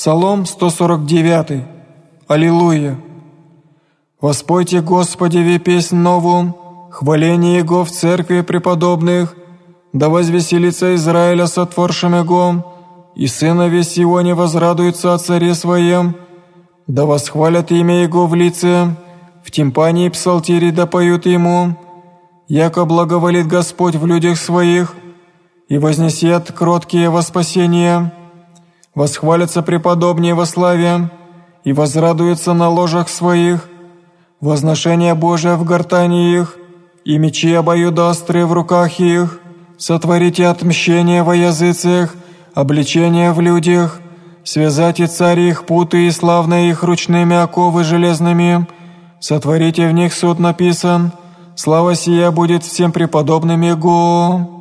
Псалом 149. Аллилуйя. Воспойте Господи ви песнь новую, хваление Его в церкви преподобных, да возвеселится Израиля сотворшим Его, и сынове Сионе возрадуются о царе своем, да восхвалят имя Его в лице, в тимпане и псалтире да поют Ему, яко благоволит Господь в людях своих, и вознесет кроткие во спасение, восхвалятся преподобнее во славе, и возрадуются на ложах своих, возношение Божие в гортани их, и мечи обоюдоострые в руках их, сотворите отмщение во языцах, обличение в людях, связайте цари их путы и славные их ручными оковы железными, сотворите в них суд написан, слава сия будет всем преподобным Его».